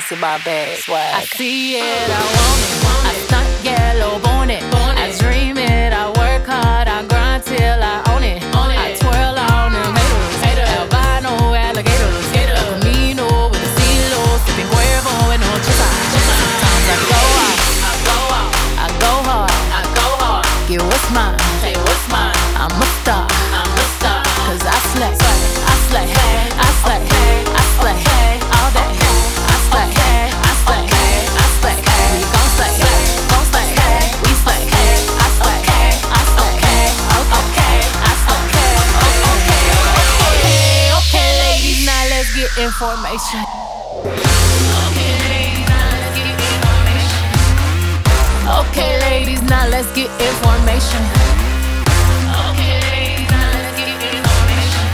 Saucy my bag swag. I see it, I want it. I stunt yellow, born it. I dream it, I work hard, I grind till I own it. I twirl on them haters, albino alligators. Camino with the CeeLo, sipping Cuervo and no chisa. Sometimes I go out, I go out, I go hard, I go hard. Get what's mine, say what's mine. I'm a star, I'm a star. Cause I slay, I slay, I information. Okay, ladies, now let's get information. Okay, ladies, now let's get information.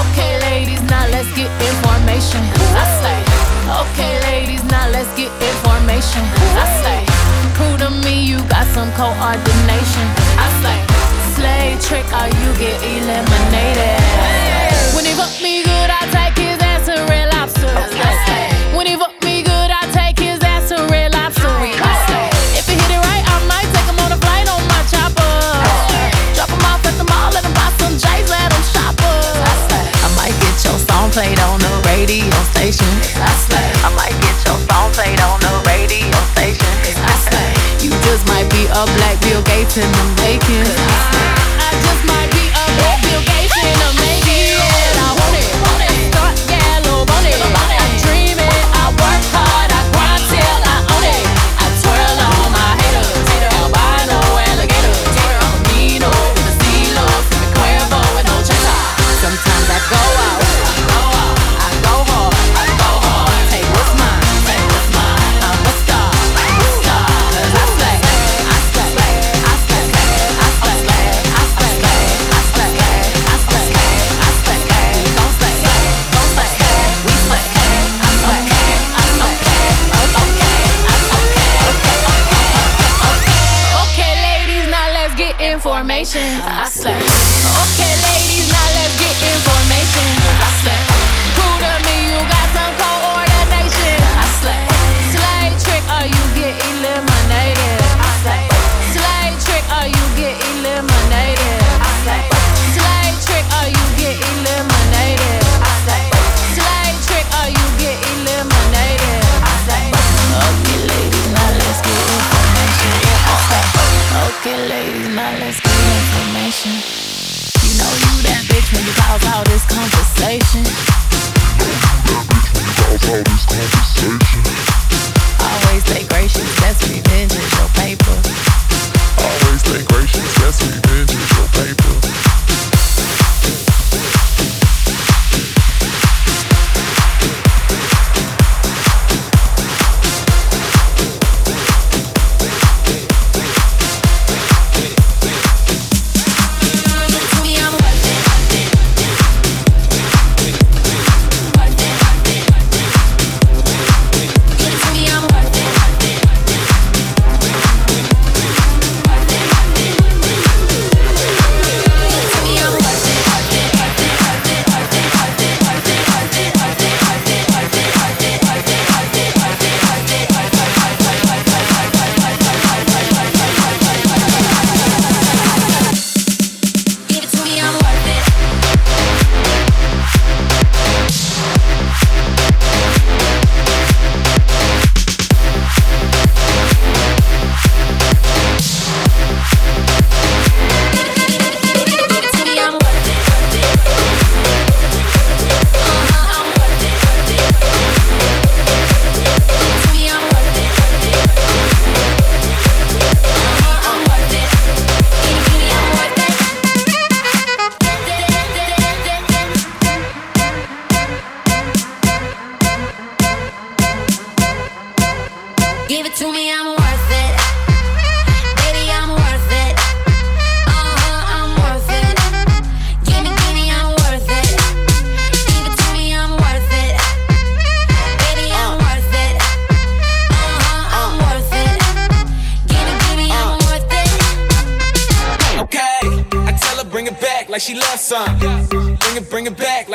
Okay, ladies, now let's get information. I say. Okay, ladies, now let's get information. I say. Prove to me you got some coordination. I say slave trick or you get eliminated. When he fuck me good, I take his ass to Red Lobster. When he fuck me good, I take his ass to Red Lobster. If he hit it right, I might take him on a flight on my chopper. Drop him off at the mall, let him buy some J's, let him shop up. I might get your song played on the radio station. I might get your song played on the radio just might be a black Bill Gates in the making. I just might be a black Bill Gates in the information. I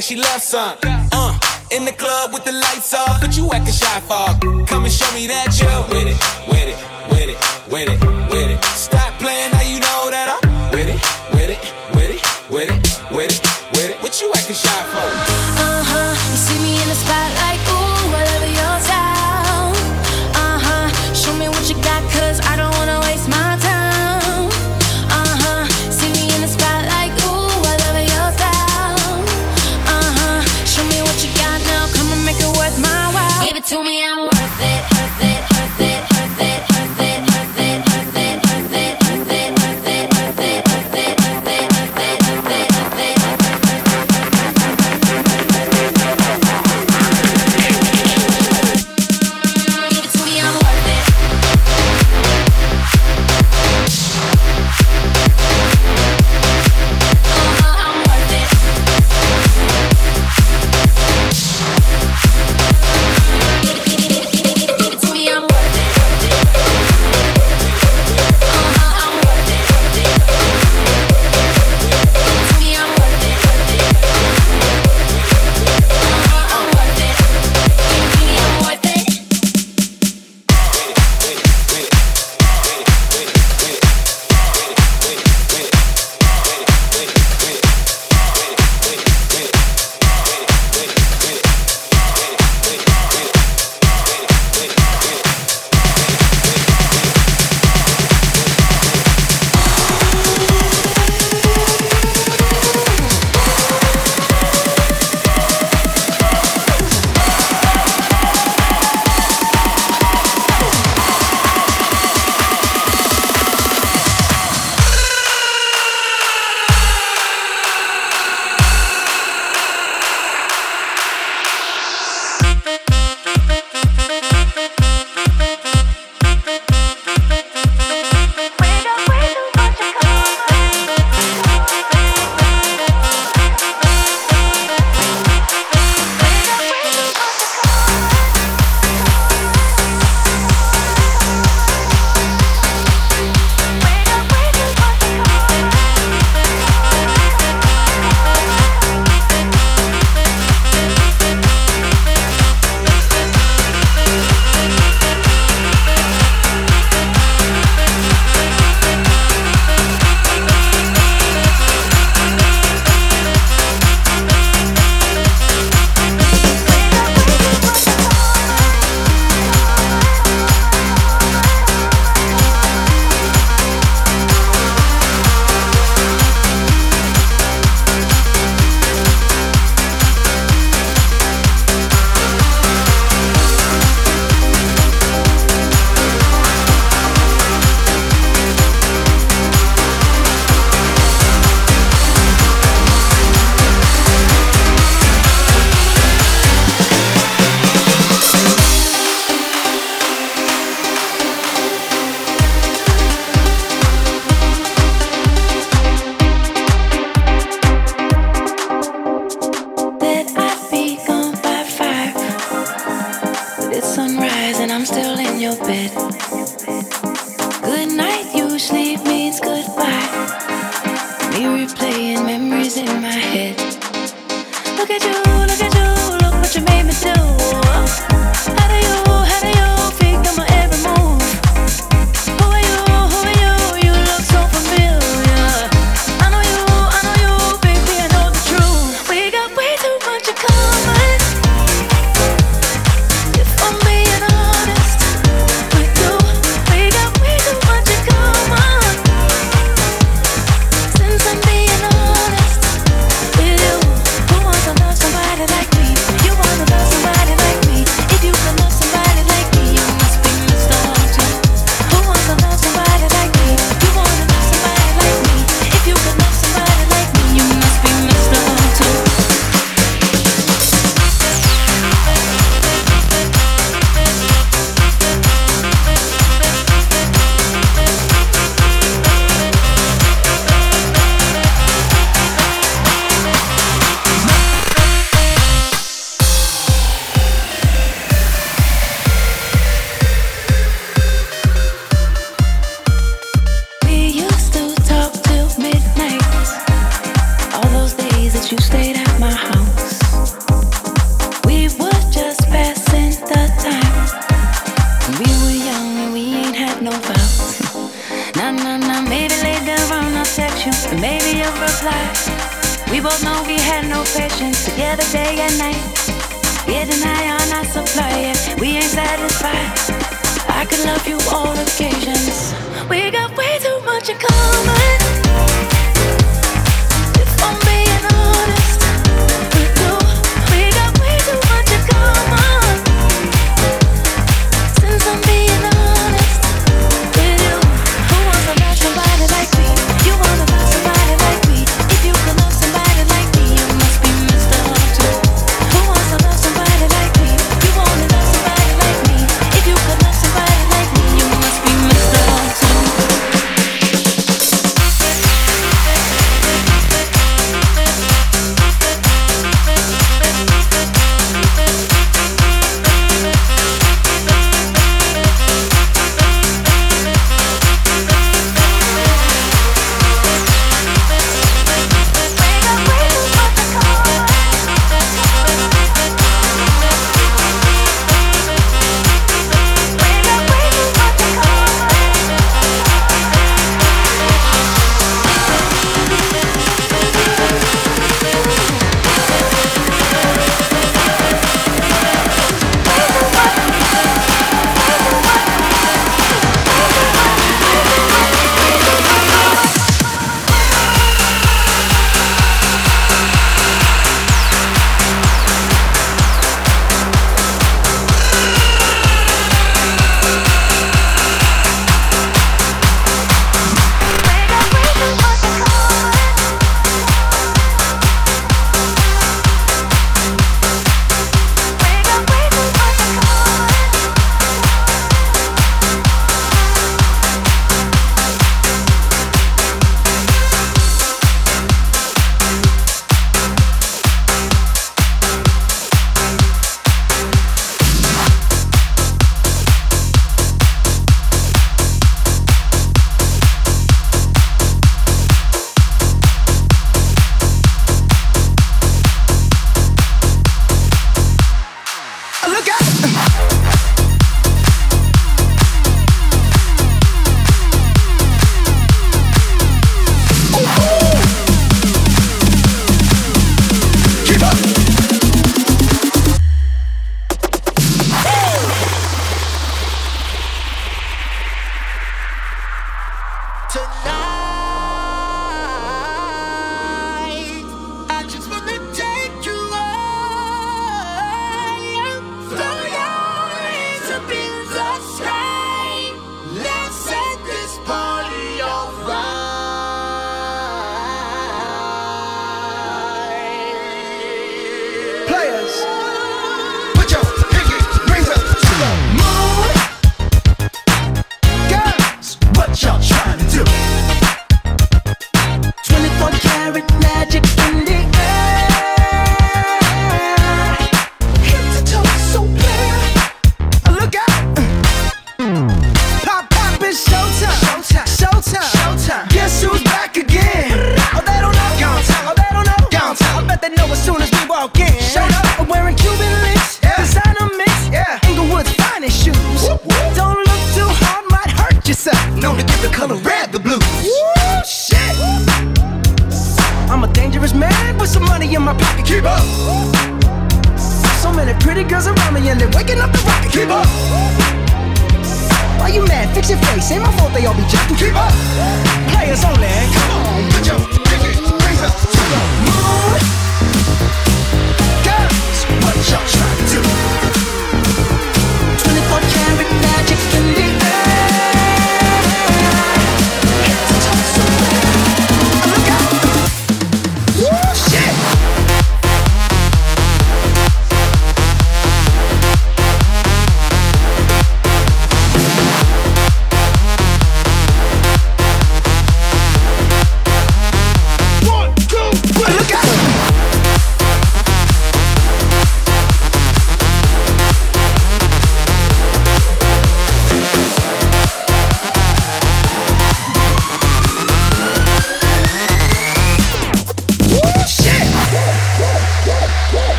like she loves some. Look at you,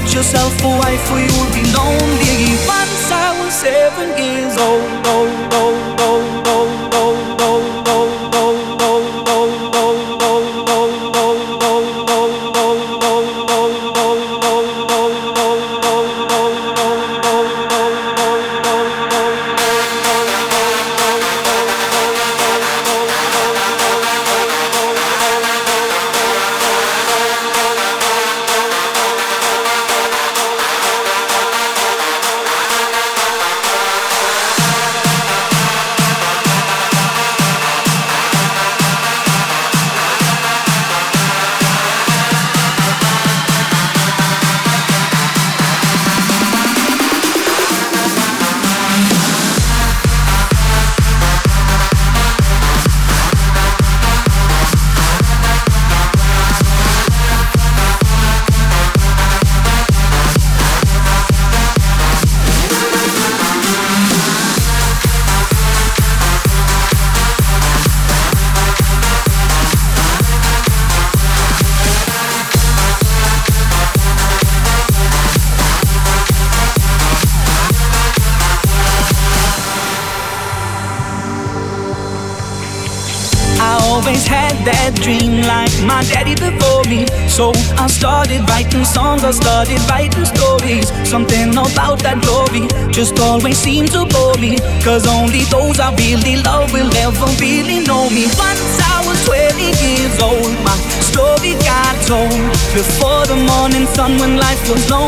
get yourself a wife or you'll be lonely. Once I was seven years old, old, old, just always seem to bore me. Cause only those I really love will ever really know me. Once I was 20 years old, my story got told. Before the morning sun when life was lonely.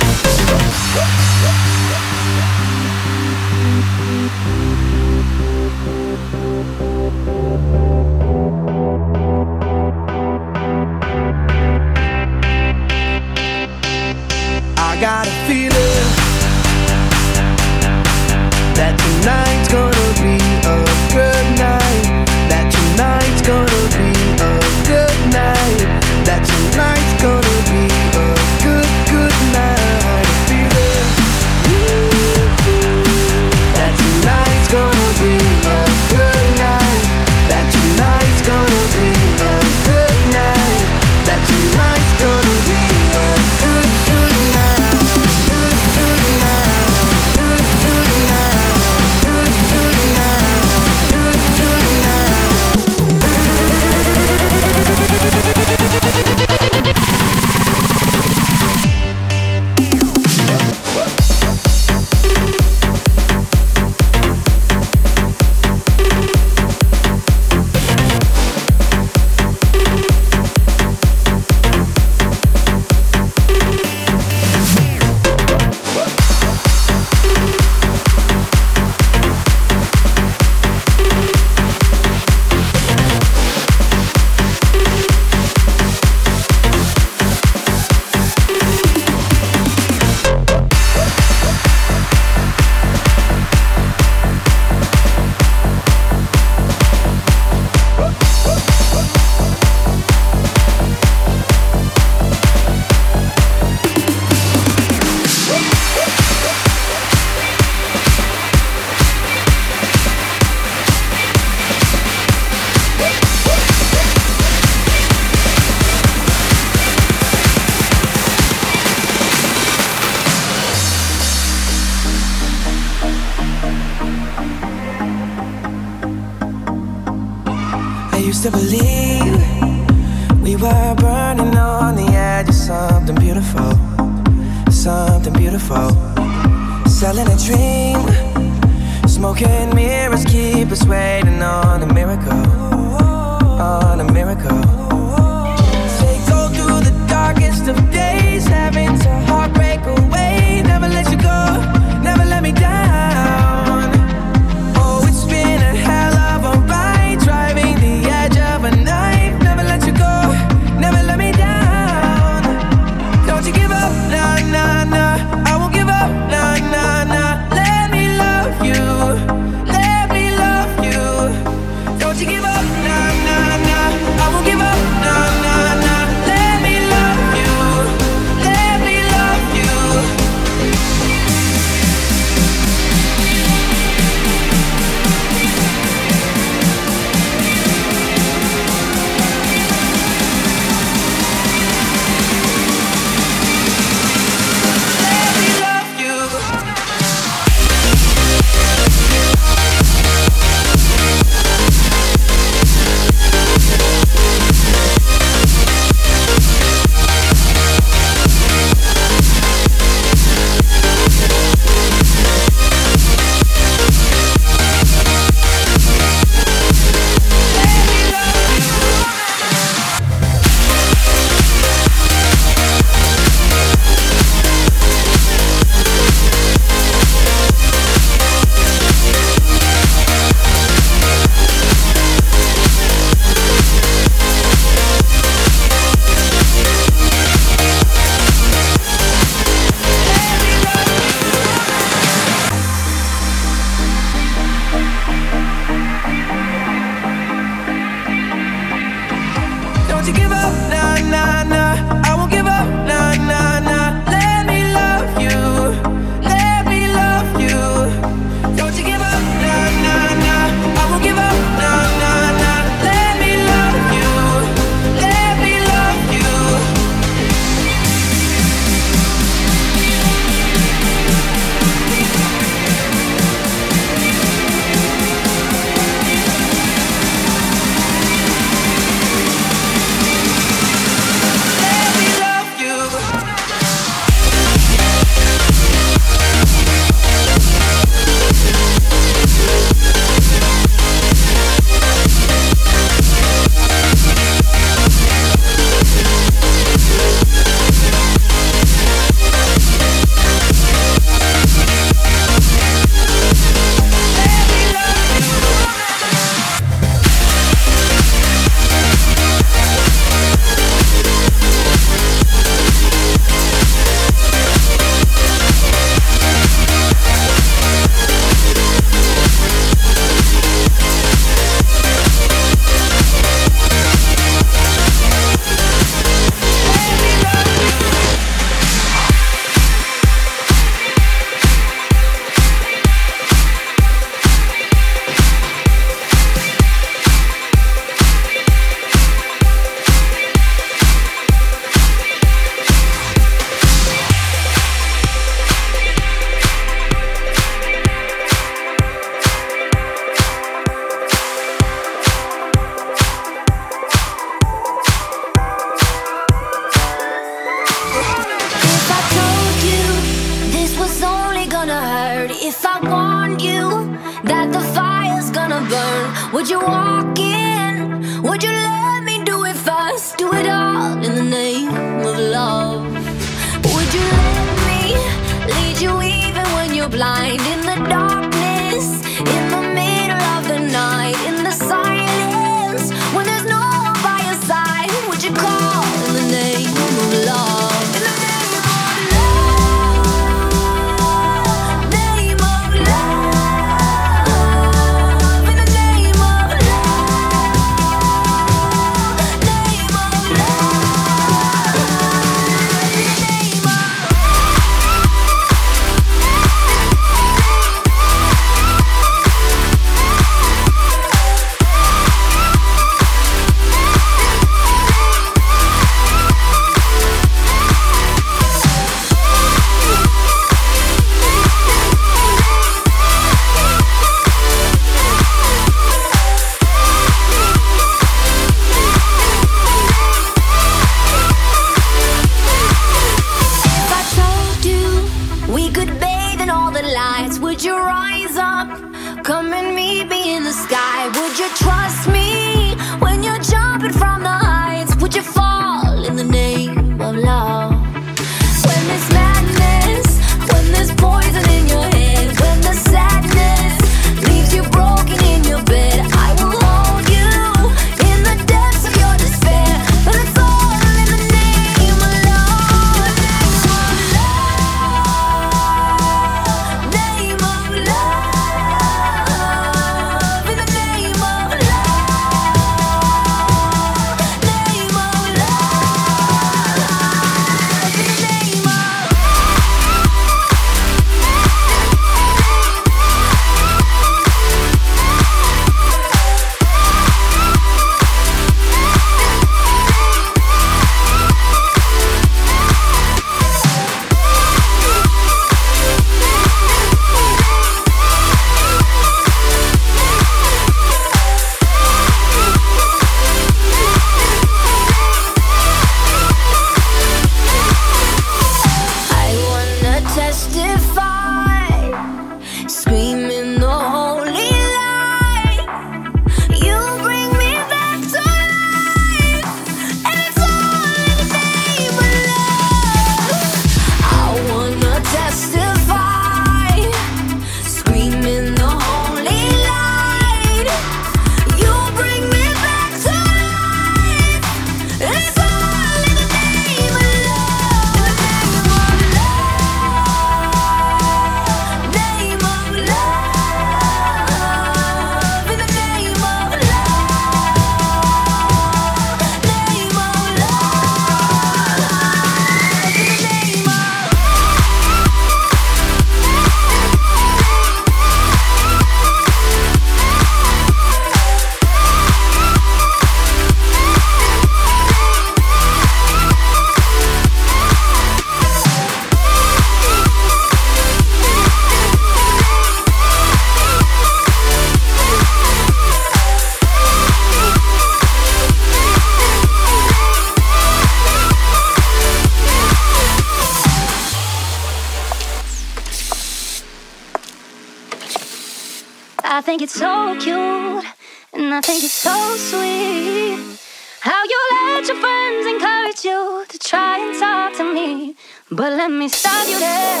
But let me stop you there,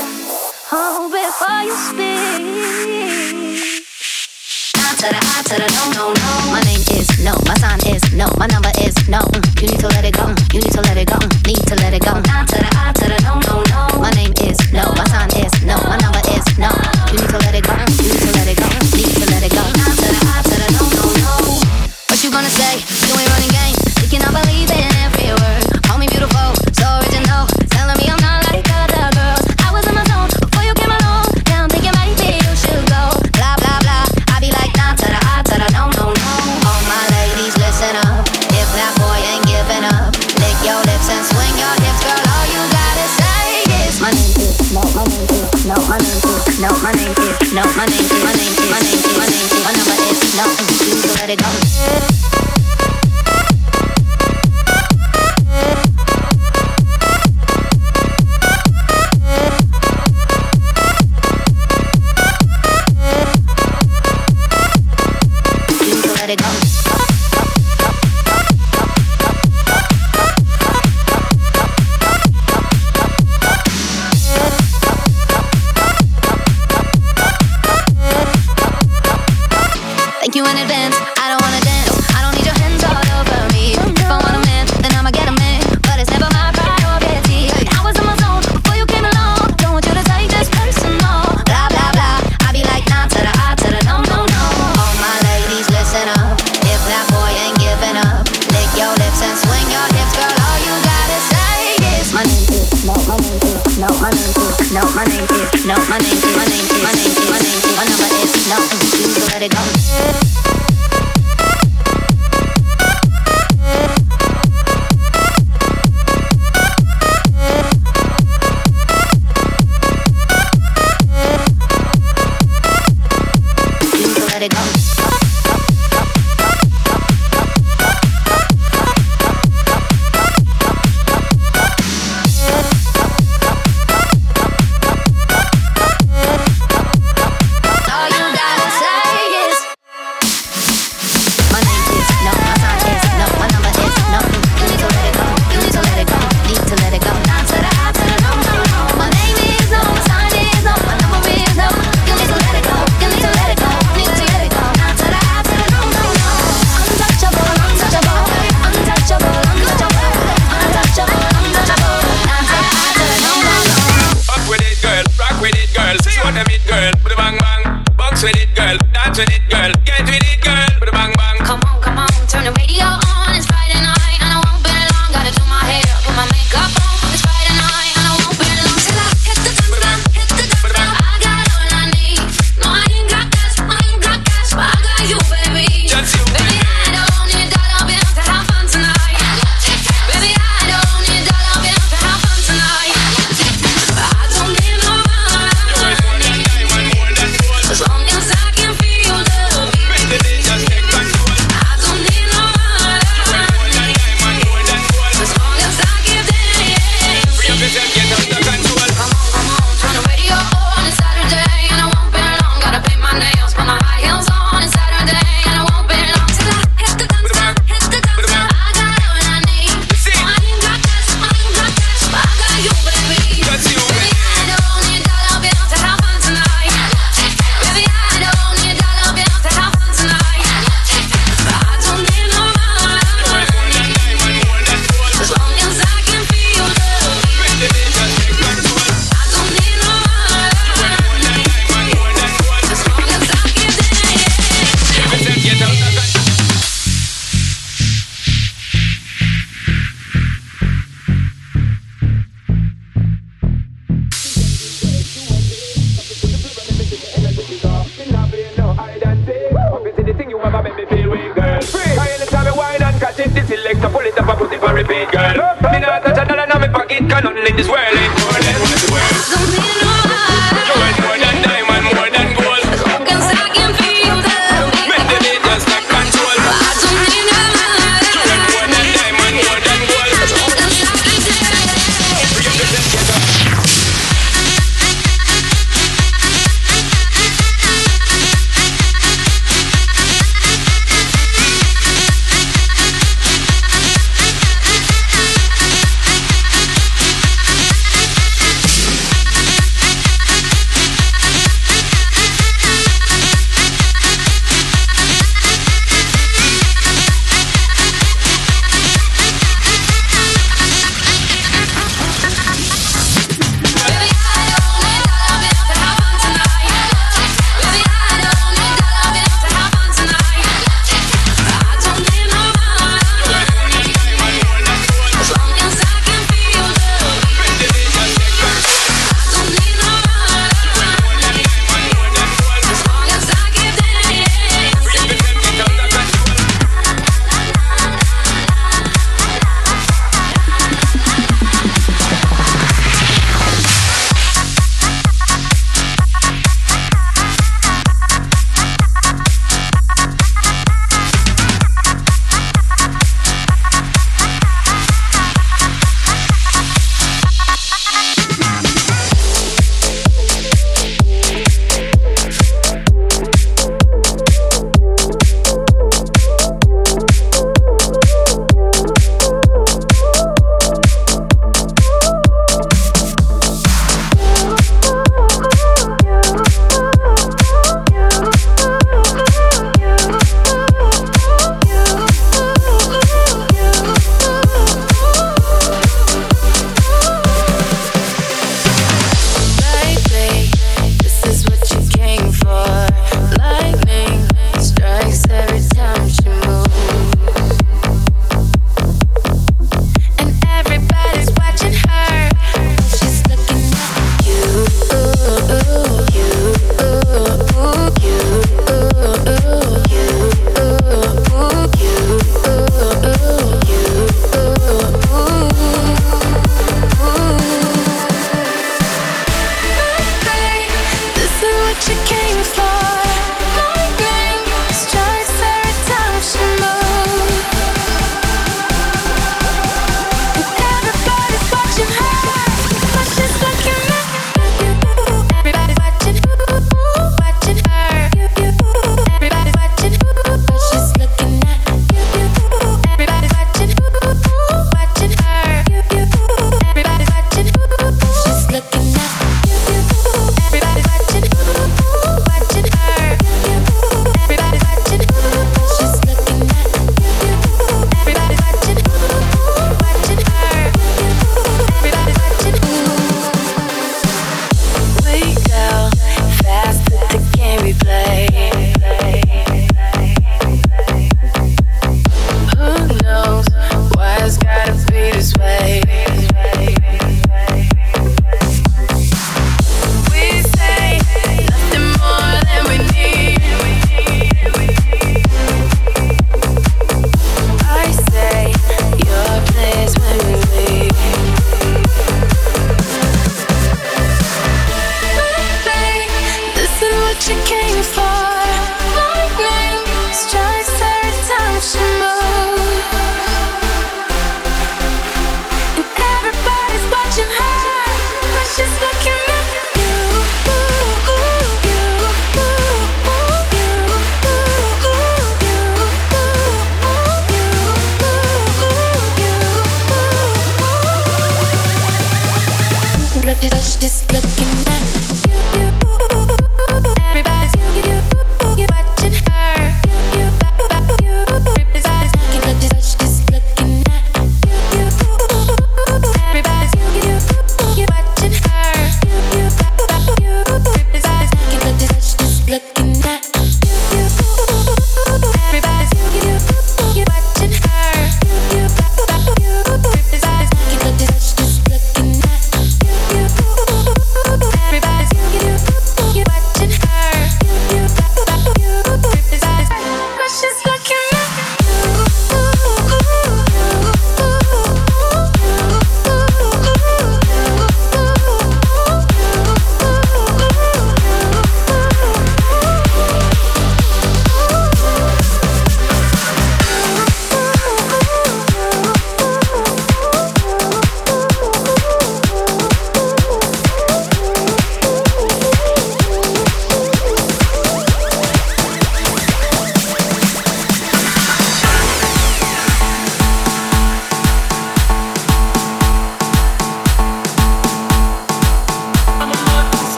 oh, before you speak. Nah, to the I, to the no, no, no. My name is no, my sign is no, my number is no. You need to let it go, you need to let it go, need to let it go. Nah, to the I, to the no, no, no. My name is no, my sign is no, my number is no. You need to let it go, let it go.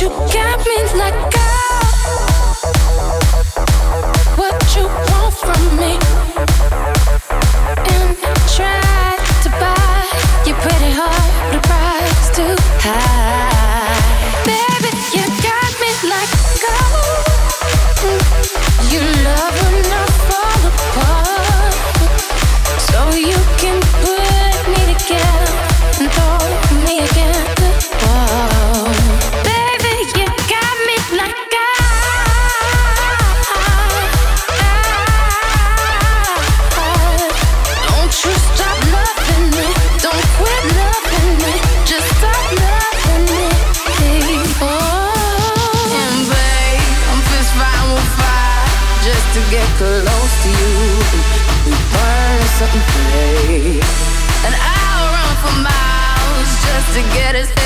you got me like certain place. And I'll run for miles just to get his.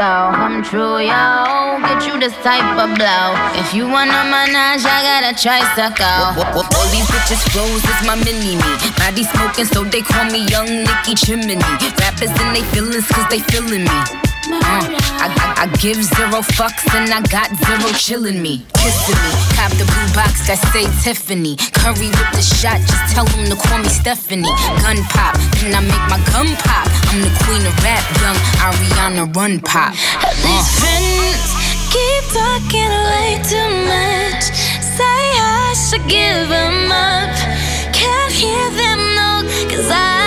Bicycle. Come true, yo. Get you this type of blow. If you wanna manage, I got a tricycle. All these bitches flows is my mini me. Body smoking, so they call me Young Nicki Chimney. Rappers in they feelings, cause they feeling me. Uh, I, I, I give zero fucks and I got zero chillin' me. Kissing me. Cop the blue box that say Tiffany. Curry with the shot, just tell them to call me Stephanie. Gun pop, then I make my gun pop. I'm the queen of rap, young Ariana Run Pop. These friends keep talking way too much. Say I should give them up. Can't hear them no, cause I.